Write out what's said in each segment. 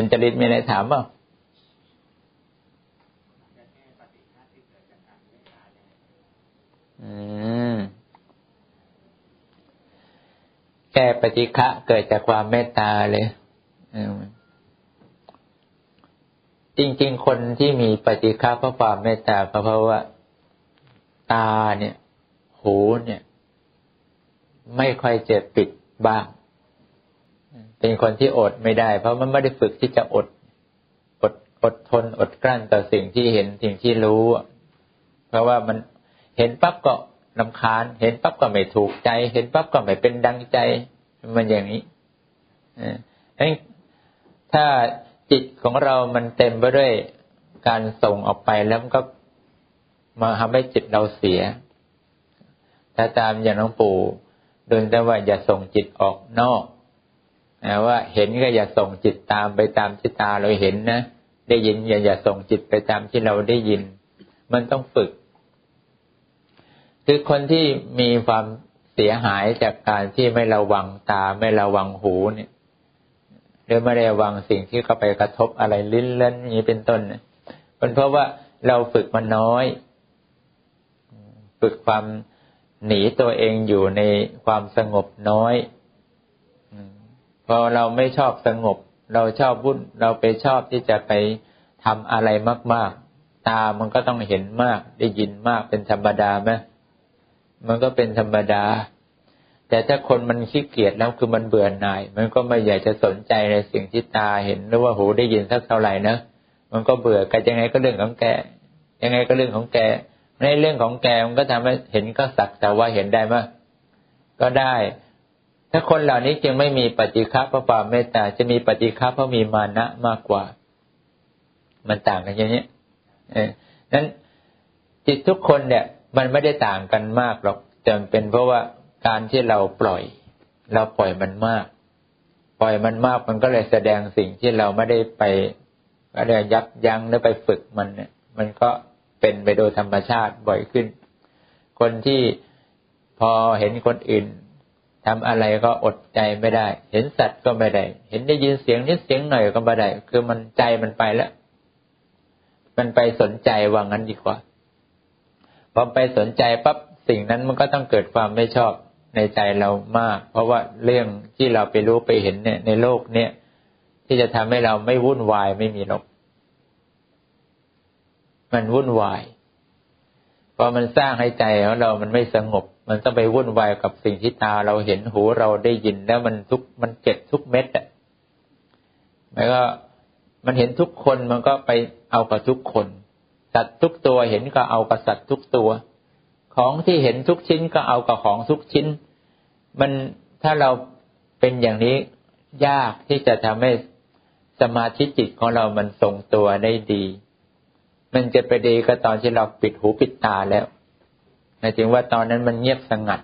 เป็นจริตมีอะไรถามเปล่าอืมแก้ปฏิฆะเกิดจากความเมตตาเลยจริง ๆ คนที่มีปฏิฆะเพราะความเมตตาก็เพราะว่า ตาเนี่ย หูเนี่ย ไม่ค่อยจะปิดบ้าง เป็นคนที่อดไม่ได้ เพราะมันไม่ได้ฝึกที่จะอดอดอดทนอดกลั้นต่อสิ่งที่เห็นสิ่งที่รู้ เพราะว่ามันเห็นปั๊บก็ลำคาญ เห็นปั๊บก็ไม่ถูกใจ เห็นปั๊บก็ไม่เป็นดังใจ มันอย่างนี้อถ้าจิตของเรามันเต็มไปด้วยการส่งออกไปแล้วมันก็มาทำให้จิตเราเสีย ถ้าตามอย่างน้องปู่เดินแต่ว่าอย่าส่งจิตออกนอก นะว่าเห็นก็อย่าส่งจิตตามไปตามที่ตาเราเห็นนะได้ยินอย่าอย่าส่งจิตไปตามที่เราได้ยิน มันต้องฝึก คือคนที่มีความเสียหายจากการที่ไม่ระวังตาไม่ระวังหูเนี่ยหรือไม่ได้ระวังสิ่งที่เข้าไปกระทบอะไรลิ้นเล่นนี้เป็นต้นเนี่ยเป็นเพราะว่าเราฝึกมันน้อย ฝึกความหนีตัวเองอยู่ในความสงบน้อย พอเราไม่ชอบสงบ เราชอบวุ่นเราไปชอบที่จะไปทำอะไรมาก ๆ ตามันก็ต้องเห็นมาก ได้ยินมากเป็นธรรมดาไหมมันก็เป็นธรรมดา แต่ถ้าคนมันขี้เกียจแล้วคือมันเบื่อหน่าย มันก็ไม่อยากจะสนใจในสิ่งที่ตาเห็นหรือว่าหูได้ยินสักเท่าไหร่นะมันก็เบื่อกันยังไงก็เรื่องของแกยังไงก็เรื่องของแกในเรื่องของแกมันก็ทำให้เห็นก็สักแต่ว่าเห็นได้มั้ยก็ได้ ถ้าคนเหล่านี้จึงไม่มีปฏิฆะเพราะความเมตตา จะมีปฏิฆะเพราะมีมานะมากกว่า มันต่างกันอย่างนี้เออนั้นจิตทุกคนเนี่ย มันไม่ได้ต่างกันมากหรอกแต่เป็นเพราะว่าการที่เราปล่อย เราปล่อยมันมาก ปล่อยมันมากมันก็เลยแสดงสิ่งที่เราไม่ได้ไปไม่ได้ยับยั้งหรือไปฝึกมันเนี่ย มันก็เป็นไปโดยธรรมชาติบ่อยขึ้น คนที่พอเห็นคนอื่น ทำอะไรก็อดใจไม่ได้ เห็นสัตว์ก็ไม่ได้ เห็นได้ยินเสียงนิดเสียงหน่อยก็ไม่ได้ คือมันใจมันไปแล้ว มันไปสนใจว่างั้นดีกว่า พอไปสนใจปั๊บสิ่งนั้นมันก็ต้องเกิดความไม่ชอบในใจเรามาก เพราะว่าเรื่องที่เราไปรู้ไปเห็นเนี่ย ในโลกเนี่ย ที่จะทำให้เราไม่วุ่นวายไม่มีหรอก มันวุ่นวายพอมันสร้างให้ใจของเรามันไม่สงบ มันต้องไปวุ่นวายกับสิ่งที่ตาเราเห็นหูเราได้ยินแล้วมันทุกมันเจ็บทุกเม็ดอะแล้วก็มันเห็นทุกคนมันก็ไปเอากับทุกคน สัตว์ทุกตัวเห็นก็เอากับสัตว์ทุกตัว ของที่เห็นทุกชิ้นก็เอากับของทุกชิ้น มันถ้าเราเป็นอย่างนี้ยากที่จะทำให้สมาธิจิตของเรามันทรงตัวได้ดี มันจะไปดีก็ตอนที่เราปิดหูปิดตาแล้ว หมายถึงว่าตอนนั้นมันเงียบสงัด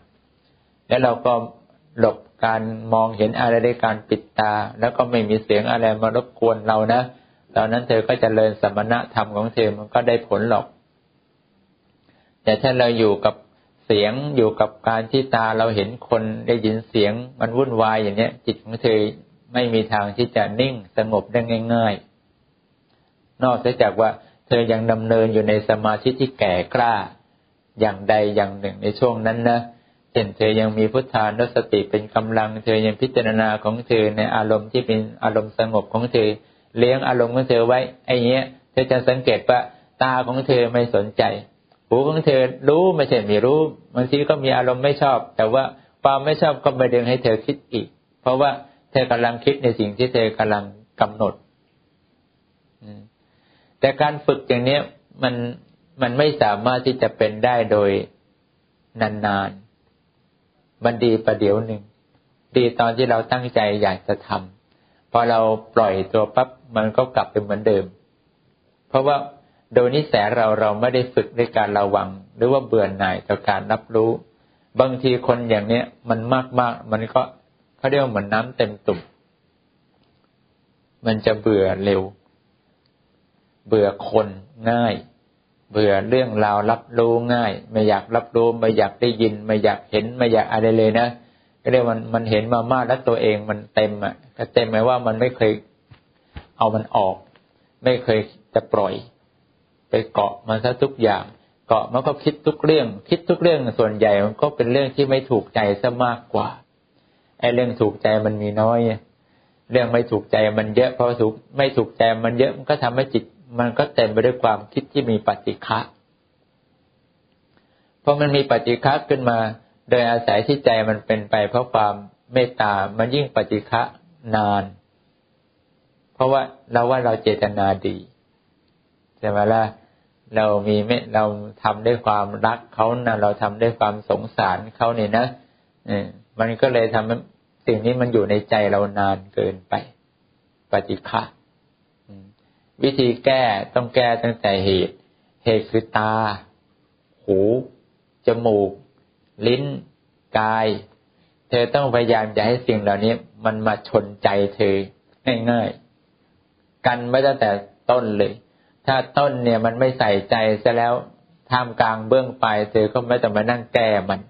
แล้วเราก็หลบการมองเห็นอะไรในการปิดตา แล้วก็ไม่มีเสียงอะไรมารบกวนเรานะตอนนั้นเธอก็จะเริญสมณะธรรมของเธอมันก็ได้ผลหรอก แต่ถ้าเราอยู่กับเสียงอยู่กับการที่ตาเราเห็นคนได้ยินเสียงมันวุ่นวายอย่างเนี้ย จิตของเธอไม่มีทางที่จะนิ่งสงบได้ง่าย ๆ นอกจากว่าเธอยังดำเนินอยู่ในสมาธิที่แก่กล้า อย่างใดอย่างหนึ่งในช่วงนั้นนะเช่นเธอยังมีพุทธานุสติเป็นกำลัง เธอยังพิจารณาของเธอในอารมณ์ที่เป็นอารมณ์สงบของเธอ เลี้ยงอารมณ์ของเธอไว้ไอ้เนี้ย เธอจะสังเกตว่าตาของเธอไม่สนใจ หูของเธอรู้ไม่ใช่ไม่รู้บางทีก็มีอารมณ์ไม่ชอบ แต่ว่าความไม่ชอบก็ไม่ดึงให้เธอคิดอีก เพราะว่าเธอกำลังคิดในสิ่งที่เธอกำลังกำหนดแต่การฝึกอย่างนี้มัน มันไม่สามารถที่จะเป็นได้โดยนานๆ มันดีประเดี๋ยวหนึ่ง ดีตอนที่เราตั้งใจอยากจะทำพอเราปล่อยตัวปั๊บมันก็กลับไปเหมือนเดิม เพราะว่าโดยนิสัยเราเราไม่ได้ฝึกในการระวัง หรือว่าเบื่อหน่ายต่อการรับรู้ บางทีคนอย่างเนี้ยมันมากมากมันก็เขาเรียกว่าเหมือนน้ำเต็มตุ่มมันจะเบื่อเร็ว เบื่อคนง่าย เบื่อเรื่องราวรับรู้ง่าย ไม่อยากรับรู้ไม่อยากได้ยิน ไม่อยากเห็นไม่อยากอะไรเลยนะก็เรียกมันมันเห็นมามากแล้วตัวเองมันเต็มอะก็เต็มหมายว่ามันไม่เคยเอามันออก ไม่เคยจะปล่อย ไปเกาะมันซะทุกอย่าง เกาะมันก็คิดทุกเรื่อง คิดทุกเรื่องส่วนใหญ่มันก็เป็นเรื่องที่ไม่ถูกใจซะมากกว่าไอ้เรื่องถูกใจมันมีน้อย เรื่องไม่ถูกใจมันเยอะเพราะถูกไม่ถูกใจมันเยอะมันก็ทำให้จิต มันก็เต็มไปด้วยความคิดที่มีปฏิฆะพอมันมีปฏิฆะขึ้นมา โดยอาศัยที่ใจมันเป็นไป เพราะความเมตตา มันยิ่งปฏิฆะนาน เพราะว่าเราว่าเราเจตนาดีใช่ไหมล่ะเรามีเมตเราทำด้วยความรักเขานะเราทำด้วยความสงสารเขาเนี่ยนะเออมันก็เลยทำสิ่งนี้มันอยู่ในใจเรานานเกินไป ปฏิฆะ วิธีแก้ต้องแก้ตั้งแต่เหตุ เหตุคือตา หู จมูก ลิ้น กาย เธอต้องพยายามจะให้สิ่งเหล่านี้ มันมาชนใจเธอง่ายๆกันไม่ตั้งแต่ต้นเลย ถ้าต้นเนี่ยมันไม่ใส่ใจซะแล้วท่ามกลางเบื้องปลายเธอก็ไม่ต้องมานั่งแก้มัน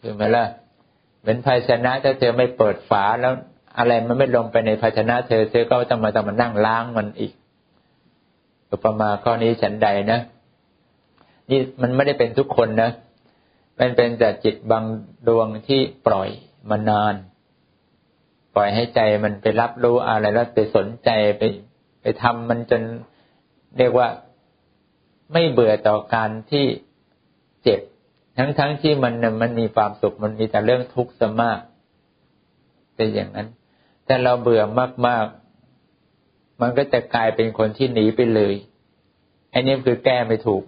คือไหมล่ะเหมือนภาชนะถ้าเธอไม่เปิดฝาแล้ว อะไรมันไม่ลงไปในภาชนะเธอเธอก็ต้องมาต้องมานั่งล้างมันอีกอุปมาข้อนี้ฉันใดนะนี่มันไม่ได้เป็นทุกคนนะมันเป็นแต่จิตบางดวงที่ปล่อยมานาน ปล่อยให้ใจมันไปรับรู้อะไรแล้วไปสนใจไปไปทำมันจนเรียกว่าไม่เบื่อต่อการที่เจ็บ ทั้งๆทที่มันมันมีความสุขมันมีแต่เรื่องทุกข์ซะมากเป็นอย่างนั้น แต่เราเบื่อมาก ๆ มันก็จะกลายเป็นคนที่หนีไปเลย อันนี้คือแก้ไม่ถูก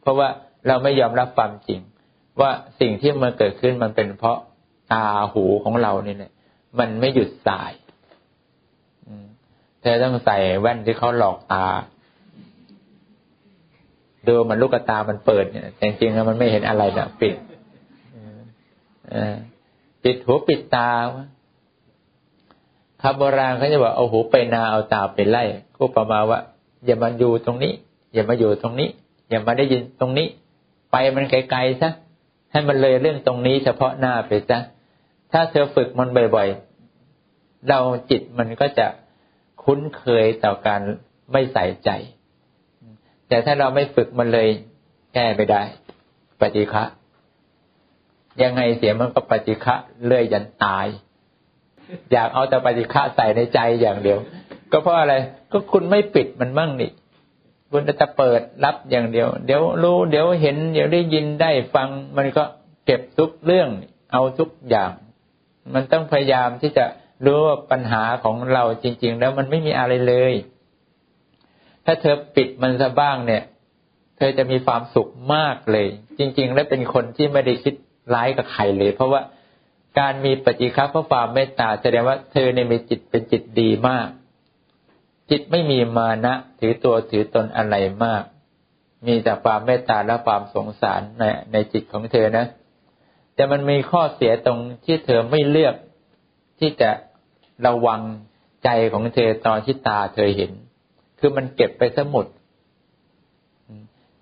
เพราะว่าเราไม่ยอมรับความจริง ว่าสิ่งที่มันเกิดขึ้นมันเป็นเพราะตาหูของเราเนี่ย มันไม่หยุดสายเธอต้องใส่แว่นที่เขาหลอกตาดูมันลูกตา มันเปิดเนี่ยแต่จริงๆแล้วมันไม่เห็นอะไรนะปิดปิดหูปิดตา คำโบราณเขาจะบอกเอาหูไปนาเอาตาไปไล่ก็ประมาณว่า อย่ามาอยู่ตรงนี้ อย่ามาอยู่ตรงนี้ อย่ามาได้ยินตรงนี้ ไปมันไกลๆซะให้มันเลยเรื่องตรงนี้เฉพาะหน้าไปซะถ้าเธอฝึกมันบ่อยๆ เราจิตมันก็จะคุ้นเคยต่อการไม่ใส่ใจ แต่ถ้าเราไม่ฝึกมันเลยแก้ไม่ได้ ปฏิฆะยังไงเสียมันก็ปฏิฆะเลื่อยยันตาย อยากเอาแต่ปฏิฆะใส่ในใจอย่างเดียว ก็เพราะอะไร ก็คุณไม่ปิดมันมั่งนี่คุณจะเปิดรับอย่างเดียว เดี๋ยวรู้เดี๋ยวเห็น เดี๋ยวได้ยินได้ฟัง มันก็เก็บทุกเรื่อง เอาทุกอย่าง มันต้องพยายามที่จะรู้ว่าปัญหาของเราจริง ๆ แล้วมันไม่มีอะไรเลย ถ้าเธอปิดมันซะบ้างเนี่ย เธอจะมีความสุขมากเลย จริง ๆ และเป็นคนที่ไม่ได้คิดร้ายกับใครเลย เพราะว่า การมีปฏิฆาเพราะความเมตตาแสดงว่าเธอในมีจิตเป็นจิตดีมาก จิตไม่มีมานะถือตัวถือตนอะไรมาก มีแต่ความเมตตาและความสงสารในในจิตของเธอนะ แต่มันมีข้อเสียตรงที่เธอไม่เลือกที่จะระวังใจของเธอตอนที่ตาเธอเห็น คือมันเก็บไปซะหมด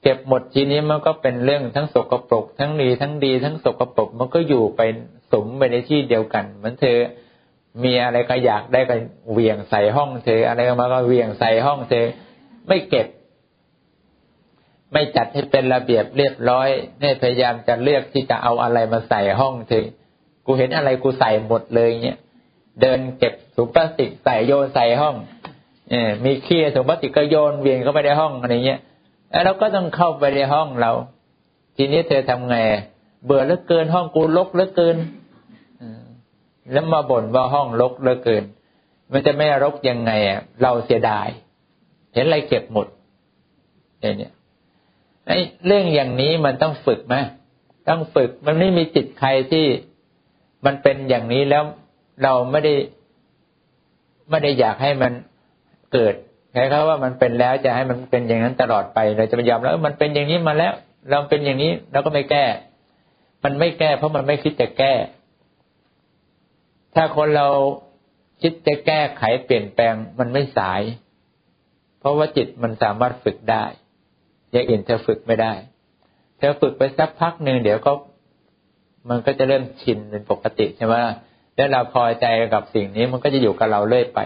เก็บหมดทีนี้มันก็เป็นเรื่องทั้งสกปรก ทั้งดีทั้งดีทั้งสกปรกมันก็อยู่ไป สมไปในที่เดียวกันเหมือนเธอมีอะไรก็อยากได้ก็เวียงใส่ห้องเธอ อะไรก็มาก็เวียงใส่ห้องเธอ ไม่เก็บ ไม่จัดให้เป็นระเบียบเรียบร้อยเนี่ยพยายามจะเลือกที่จะเอาอะไรมาใส่ห้องเธอ กูเห็นอะไรกูใส่หมดเลยเนี่ยเดินเก็บถุงพลาสติกใส่โยนใส่ห้อง เอมีขี้ถุงพลาสติกก็โยนเวียนเข้าไปในห้องอะไรเงี้ยแล้วก็ต้องเข้าไปในห้องเรา ทีนี้เธอทำไง เบื่อเหลือเกินห้องกูรกเหลือเกิน แล้วมาบ่นว่าห้องรกเหลือเกิน มันจะไม่รกยังไงอะเราเสียดาย เห็นอะไรเก็บหมดเนี่ยไอ้เรื่องอย่างนี้มันต้องฝึกไหมต้องฝึกมันไม่มีจิตใครที่มันเป็นอย่างนี้แล้วเราไม่ได้ไม่ได้อยากให้มันเกิดใครเขาว่ามันเป็นแล้วจะให้มันเป็นอย่างนั้นตลอดไปเราจะไปยอมแล้วมันเป็นอย่างนี้มาแล้ว เราเป็นอย่างนี้เราก็ไม่แก้ มันไม่แก้ เพราะมันไม่คิดจะแก้ ถ้าคนเราคิดจะแก้ไขเปลี่ยนแปลงมันไม่สาย เพราะว่าจิตมันสามารถฝึกได้ อย่างอื่นเธอฝึกไม่ได้เธอฝึกไปสักพักหนึ่งเดี๋ยวก็มันก็จะเริ่มชินเป็นปกติใช่ไหมแล้วเราพอใจกับสิ่งนี้มันก็จะอยู่กับเราเรื่อยไป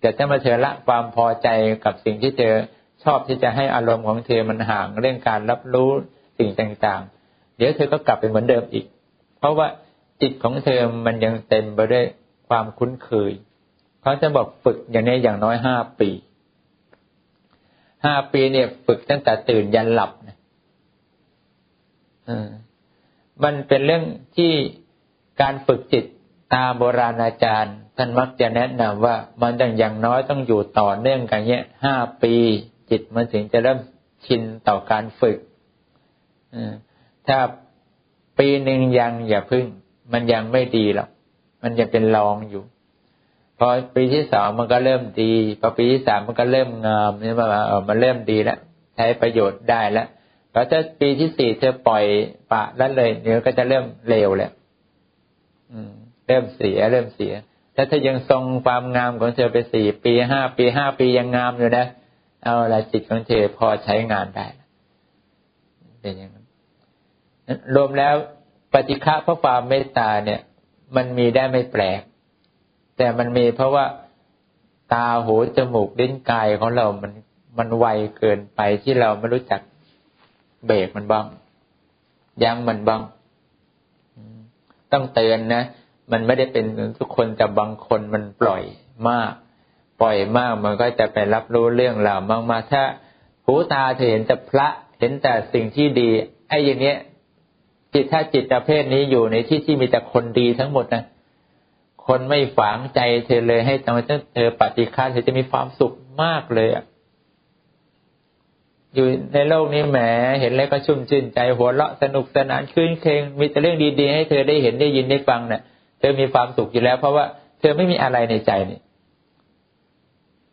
แต่ถ้ามาเธอละความพอใจกับสิ่งที่เธอชอบที่จะให้อารมณ์ของเธอมันห่างเรื่องการรับรู้สิ่งต่างๆ เดี๋ยวเธอก็กลับไปเหมือนเดิมอีก เพราะว่า จิตของเธอมันยังเต็มไปด้วยความคุ้นเคยเขาจะบอกฝึกอย่างนี้อย่างน้อยห้าปีห้าปีเนี่ยฝึกตั้งแต่ตื่นยันหลับนะมันเป็นเรื่องที่การฝึกจิตตามโบราณอาจารย์ ท่านมักจะแนะนำว่ามันต้องอย่างน้อยต้องอยู่ต่อเนื่องกันเนี้ยห้าปี จิตมันถึงจะเริ่มชินต่อการฝึกถ้าปีหนึ่งยังอย่าพึ่ง มันยังไม่ดีหรอกมันยังเป็นรองอยู่พอปีที่สองมันก็เริ่มดีพอปีที่สามมันก็เริ่มงามนี่มาเออมันเริ่มดีแล้วใช้ประโยชน์ได้แล้วพอถ้าปีที่สี่เธอปล่อยปะแล้วเลยเดี๋ยวก็จะเริ่มเลวแล้วเริ่มเสียเริ่มเสีย ถ้าเธอยังทรงความงามของเธอไปสี่ปีห้าปีห้าปียังงามอยู่นะเอาละจิตของเธอพอใช้งานได้เป็นอย่างนั้นรวมแล้ว ปฏิฆะเพราะความเมตตาเนี่ย มันมีได้ไม่แปลก แต่มันมีเพราะว่าตาหูจมูกลิ้นกายของเรา มันมันไวเกินไปที่เราไม่รู้จักเบรกมันบ้าง ยั้งมันบ้าง ต้องเตือนนะ มันไม่ได้เป็นทุกคนแต่บางคนมันปล่อยมาก ปล่อยมากมันก็จะไปรับรู้เรื่องราวมากมาถ้าหูตาเธอเห็นแต่พระ เห็นแต่สิ่งที่ดี ไอ้อย่างเนี้ย จิตถ้าจิตประเภทนี้อยู่ในที่ที่มีแต่คนดีทั้งหมดนะคนไม่ฝังใจเธอเลยให้ตอนเธอปฏิฆาเธอจะมีความสุขมากเลยอะอยู่ในโลกนี้แหมเห็นแล้วก็ชุ่มชื่นใจหัวเราะสนุกสนานคืนเคงมีแต่เรื่องดีๆให้เธอได้เห็นได้ยินได้ฟังเนะ่ยเธอมีความสุขอยู่แล้ว เพราะว่าเธอไม่มีอะไรในใจนี่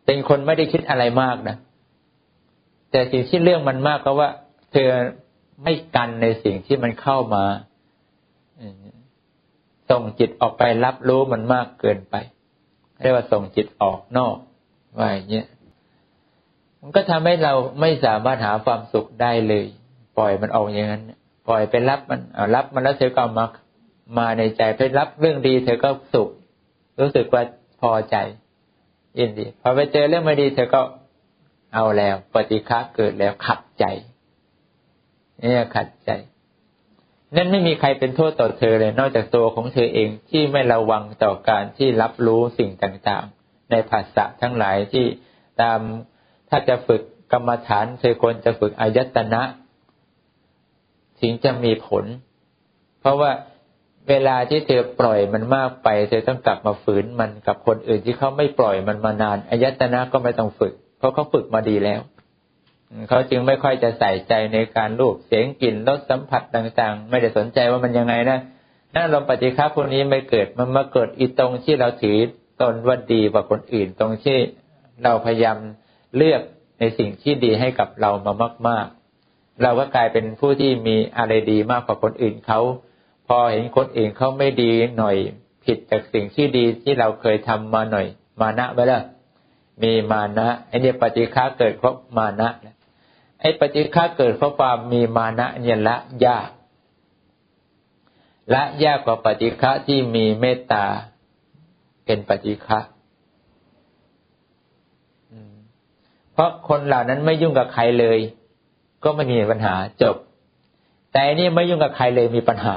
เป็นคนไม่ได้คิดอะไรมากนะแต่สิ่งที่เรื่องมันมากก็ว่า เธอ ไม่กันในสิ่งที่มันเข้ามาส่งจิตออกไปรับรู้มันมากเกินไป เรียกว่าส่งจิตออกนอกว่าอย่างเงี้ยมันก็ทำให้เราไม่สามารถหาความสุขได้เลย ปล่อยมันออกอย่างนั้นปล่อยไปรับมันรับมันแล้วเธอก็มามาในใจไปรับเรื่องดีเธอก็สุข รู้สึกว่าพอใจ ยินดีพอไปเจอเรื่องไม่ดีเธอก็เอาแล้ว ปฏิฆะเกิดแล้วขัดใจ นี่ขัดใจนั่นไม่มีใครเป็นโทษต่อเธอเลย นอกจากตัวของเธอเองที่ไม่ระวังต่อการที่รับรู้สิ่งต่างๆ ในภาษะทั้งหลายที่ตามถ้าจะฝึกกรรมฐานเธอควรจะฝึกอายตนะถึงจะมีผล เพราะว่าเวลาที่เธอปล่อยมันมากไป เธอต้องกลับมาฝืนมันกับคนอื่นที่เขาไม่ปล่อยมันมานานอายตนะก็ไม่ต้องฝึก เพราะเขาฝึกมาดีแล้ว เขาจึงไม่ค่อยจะใส่ใจในการรูปเสียงกลิ่นรสสัมผัสต่างๆ ไม่ได้สนใจว่ามันยังไงนะนั่นลมปฏิฆาพวกนี้ไม่เกิดมันมาเกิดอีตรงที่เราถือตนว่าดีกว่าคนอื่นตรงที่เราพยายามเลือกในสิ่งที่ดีให้กับเรามามาก ๆ เราก็กลายเป็นผู้ที่มีอะไรดีมากกว่าคนอื่นเขาพอเห็นคนอื่นเขาไม่ดีหน่อยผิดจากสิ่งที่ดีที่เราเคยทำมาหน่อย มานะไปแล้วมีมานะไอเนี่ยปฏิฆาเกิดเพราะมานะ ไอ้ปฏิฆาเกิดเพราะความมีมานะเนี่ยละยาก ละยากกว่าปฏิฆะที่มีเมตตาเป็นปฏิฆะเพราะคนเหล่านั้นไม่ยุ่งกับใครเลย ก็ไม่มีปัญหาจบ แต่อันนี้ไม่ยุ่งกับใครเลยมีปัญหา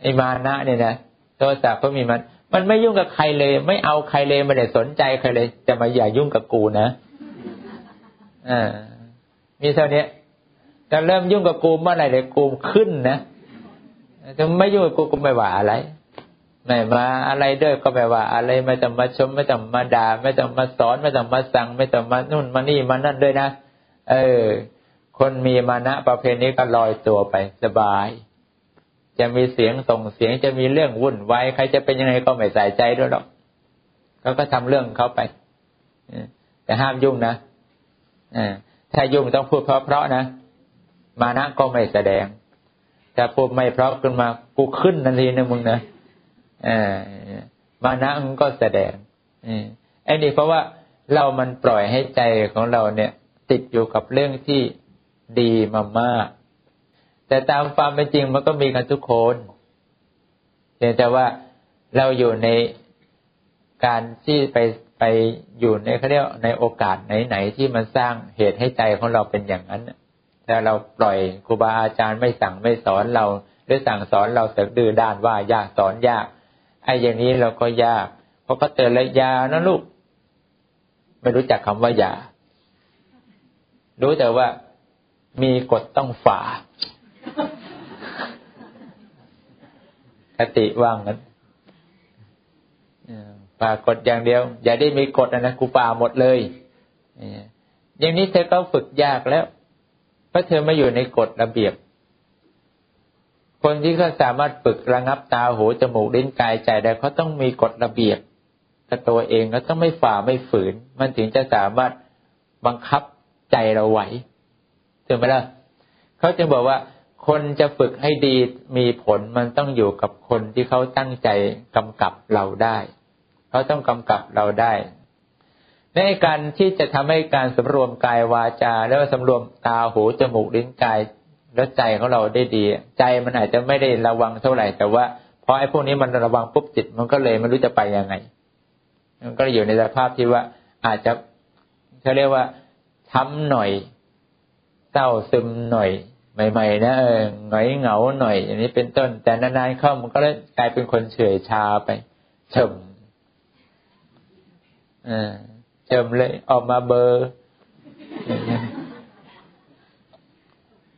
ไอ้มานะเนี่ยนะโทสะก็มีมัน มันไม่ยุ่งกับใครเลย ไม่เอาใครเลยไม่ได้สนใจใครเลยจะมาอย่ายุ่งกับกูนะอ่ามีเท่านี้จะเริ่มยุ่งกับกูเมื่อไหร่เลยกูขึ้นนะจะไม่ยุ่งกับกูกูไม่ว่าอะไรไม่มาอะไรด้วยก็ไม่ว่า อะไรไม่ต้องมาชมไม่ต้องมาด่าไม่ต้องมาสอนไม่ต้องมาสั่งไม่ต้องมานู่นมานี่มานั่นด้วยนะเออ คนมีมานะประเพณีก็ลอยตัวไปสบาย จะมีเสียงส่งเสียงจะมีเรื่องวุ่นวายใครจะเป็นยังไงก็ไม่ใส่ใจด้วยหรอกเขาก็ทำเรื่องเขาไปแต่ห้ามยุ่งนะถ้ายุ่งต้องพูดเพราะๆนะมานะก็ไม่แสดงถ้าพูดไม่เพราะขึ้นมากูขึ้นทันทีนะมึงนะมานะมันก็แสดงไอ้นี่เพราะว่าเรามันปล่อยให้ใจของเราเนี่ย ติดอยู่กับเรื่องที่ดีมามาก แต่ตามความเป็นจริงมันก็มีกันทุกคนเพียงแต่ว่าเราอยู่ในการที่ไปไปอยู่ในเขาเรียกในโอกาสไหนๆที่มันสร้างเหตุให้ใจของเราเป็นอย่างนั้นแต่เราปล่อยครูบาอาจารย์ไม่สั่งไม่สอนเราหรือสั่งสอนเราเสกดื้อด้านว่ายากสอนยากไอ้อย่างนี้เราก็ยากเพราะก็เตือนเลยยานะลูก ไม่รู้จักคำว่ายารู้แต่ว่ามีกฎต้องฝ่า คติว่างนั้นฝ่ากฎอย่างเดียว อย่าได้มีกฎนะกูฝ่าหมดเลยอย่างนี้เธอก็ฝึกยากแล้ว เพราะเธอไม่อยู่ในกฎระเบียบ คนที่เขาสามารถฝึกระงับตาหูจมูกลิ้นกายใจได้เขาต้องมีกฎระเบียบกับตัวเองก็ต้องไม่ฝ่าไม่ฝืน มันถึงจะสามารถบังคับใจเราไหวถูกไหมล่ะเขาจะบอกว่า คนจะฝึกให้ดีมีผลมันต้องอยู่กับคนที่เขาตั้งใจกำกับเราได้เขาต้องกำกับเราได้ ในการที่จะทำให้การสำรวมกายวาจา แล้วสำรวมตาหูจมูกลิ้นกายและใจของเราได้ดี ใจมันอาจจะไม่ได้ระวังเท่าไหร่แต่ว่าพอไอ้พวกนี้มันระวังปุ๊บจิตมันก็เลยไม่รู้จะไปยังไง มันก็อยู่ในสภาพที่ว่าอาจจะเขาเรียกว่าช้ำหน่อยเศร้าซึมหน่อย ใหม่ๆนะเออหงอยเหงาหน่อย อย่างนี้เป็นต้น แต่นานๆเข้ามันก็เลยกลายเป็นคนเฉื่อยชาไปเฉมอ่าเฉมเลยออกมาเบอร์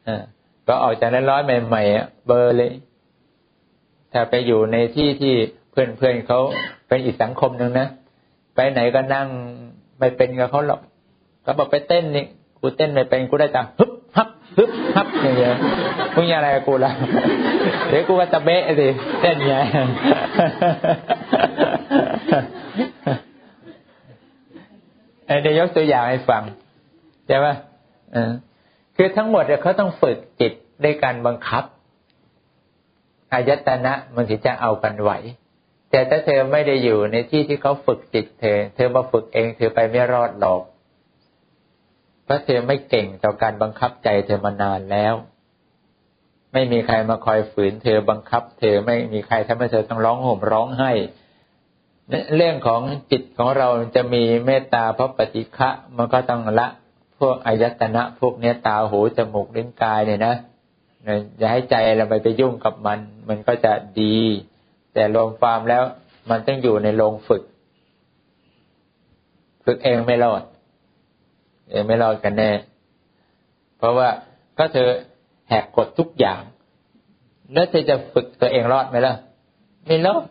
อ่าก็ออกจากนั้นร้อยใหม่ๆอะเบอร์เลย ถ้าไปอยู่ในที่ที่เพื่อนๆเขาเป็นอีกสังคมหนึ่งนะไปไหนก็นั่งไม่เป็นกับเขาหรอกก็บอกไปเต้นนี่กูเต้นไม่เป็นกูได้จังฮึบ ฮับฮึบฮับอย่างเงี้ยมึงอะไรกูล่ะเดี๋ยวกูก็จะเบะสิเต้นไงเดี๋ยวยกตัวอย่างให้ฟังใช่ไหมคือทั้งหมดเขาต้องฝึกจิตด้วยการบังคับอายตนะมันถึงจะเอากันไหว แต่ถ้าเธอไม่ได้อยู่ในที่ที่เขาฝึกจิตเธอ เธอมาฝึกเองเธอไปไม่รอดหรอก เพราะเธอไม่เก่งต่อการบังคับใจเธอมานานแล้ว ไม่มีใครมาคอยฝืน เธอบังคับ เธอไม่มีใครทำให้เธอต้องร้องห่มร้องไห้เรื่องของจิตของเราจะมีเมตตาเพราะปฏิฆะมันก็ต้องละพวกอายตนะ พวกเนี้ยตาหูจมูกลิ้นกายเนี่ยนะอย่าให้ใจเราไปไปยุ่งกับมัน มันก็จะดี แต่รวมความแล้วมันต้องอยู่ในโรงฝึก ฝึกเองไม่รอด ไม่รอดกันแน่ เพราะว่าก็เธอแหกกฎทุกอย่าง แล้วเธอจะฝึกตัวเองรอดไหมล่ะ ไม่รอด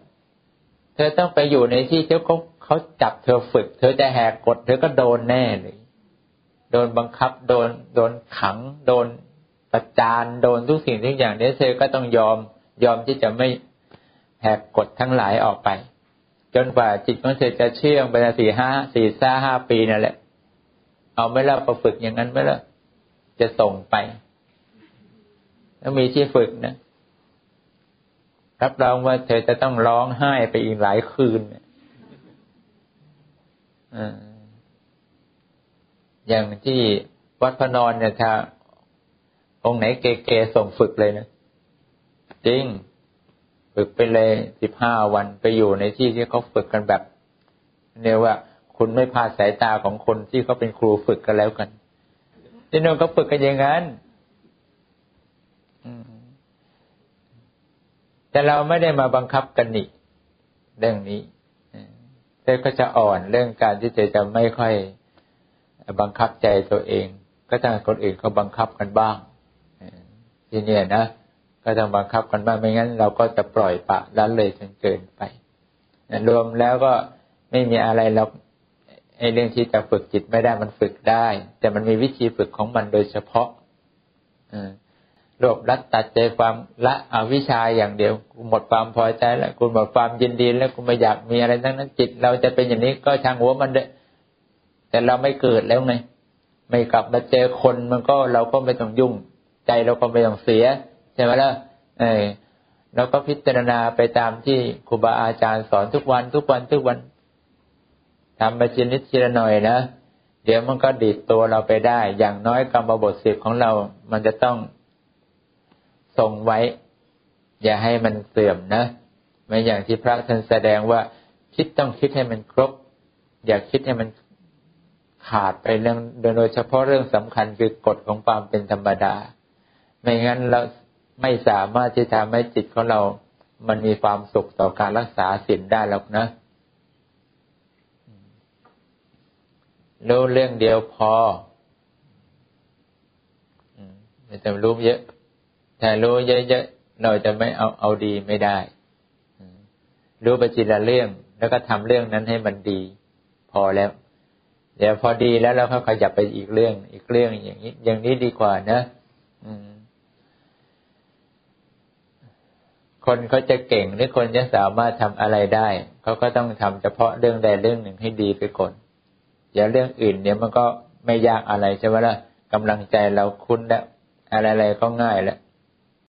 เธอต้องไปอยู่ในที่ที่เขาเขาจับเธอฝึก เธอจะแหกกฎเธอก็โดนแน่เลยโดนบังคับโดนโดนขัง โดนประจานโดนทุกสิ่งทุกอย่างเนี้เธอก็ต้องยอมยอมที่จะไม่แหกกฎทั้งหลายออกไป จนกว่าจิตของเธอจะเชื่องไปสี่ห้าสี่ซ่าห้าปีนั่นแหละ เอาไม่ละประฝึกอย่างนั้นไม่ละจะส่งไปแล้วมีที่ฝึกนะรับรองว่าเธอจะต้องร้องไห้ไปอีกหลายคืนอย่างที่วัดพนอนเนี่ยถ้าองค์ไหนเก๋ๆส่งฝึกเลยนะจริง ฝึกไปเลยสิบห้าวันไปอยู่ในที่ที่เขาฝึกกันแบบเนี่ยว่า คุณไม่พาสายตาของคนที่เขาเป็นครูฝึกกันแล้วกันที่นั่นก็ฝึกกันอย่างนั้นแต่เราไม่ได้มาบังคับกันนี่เรื่องนี้เธอก็จะอ่อนเรื่องการที่เธอจะไม่ค่อยบังคับใจตัวเอง ก็ต้องคนอื่นเขาบังคับกันบ้างที่นี่นะก็ต้องบังคับกันบ้างไม่งั้น เราก็จะปล่อยปะละเลยจนเกินไปรวมแล้วก็ไม่มีอะไรเรา ไอ้เรื่องที่จะฝึกจิตไม่ได้มันฝึกได้ แต่มันมีวิธีฝึกของมันโดยเฉพาะรวบรัดตัดใจความละอวิชาอย่างเดียวกูหมดความพอใจแล้วกูหมดความยินดี แล้วกูไม่อยากมีอะไรทั้งนั้นจิต เราจะเป็นอย่างนี้ก็ช่างหัวมันเด้แต่เราไม่เกิดแล้วไงไม่กลับมาเจอคนมันก็เราก็ไม่ต้องยุ่ง ใจเราก็ไม่ต้องเสียใช่ไหมล่ะเออเราก็พิจารณาไปตามที่ครูบาอาจารย์สอนทุกวันทุกวันทุกวัน ทำไปชินิดชิละหน่อยนะ เดี๋ยวมันก็ดีดตัวเราไปได้ อย่างน้อยกรรมบทสิบของเรา มันจะต้องทรงไว้ อย่าให้มันเสื่อมนะไม่อย่างที่พระท่านแสดงว่า คิดต้องคิดให้มันครบ อยากคิดให้มันขาดไปเรื่องโดยเฉพาะเรื่องสำคัญคือกฎของความเป็นธรรมดา ไม่งั้นเราไม่สามารถที่ทำให้จิตของเรา มันมีความสุขต่อการรักษาศีลได้หรอกนะ รู้เรื่องเดียวพอไม่ต้องรู้เยอะถ้ารู้เยอะๆเราจะไม่เอาเอาดีไม่ได้ รู้ไปจีละเรื่อง แล้วก็ทำเรื่องนั้นให้มันดี พอแล้ว เดี๋ยวพอดีแล้วเราก็ขยับไปอีกเรื่อง อีกเรื่องอย่างนี้ อย่างนี้ดีกว่านะคนเขาจะเก่งหรือคนจะสามารถทำอะไรได้ เขาก็ต้องทำเฉพาะเรื่องใดเรื่องหนึ่งให้ดีไปก่อน อย่าเรื่องอื่นเนี่ยมันก็ไม่ยากอะไรใช่ไหมล่ะกำลังใจเราคุ้นแล้วอะไรๆก็ง่ายแล้ว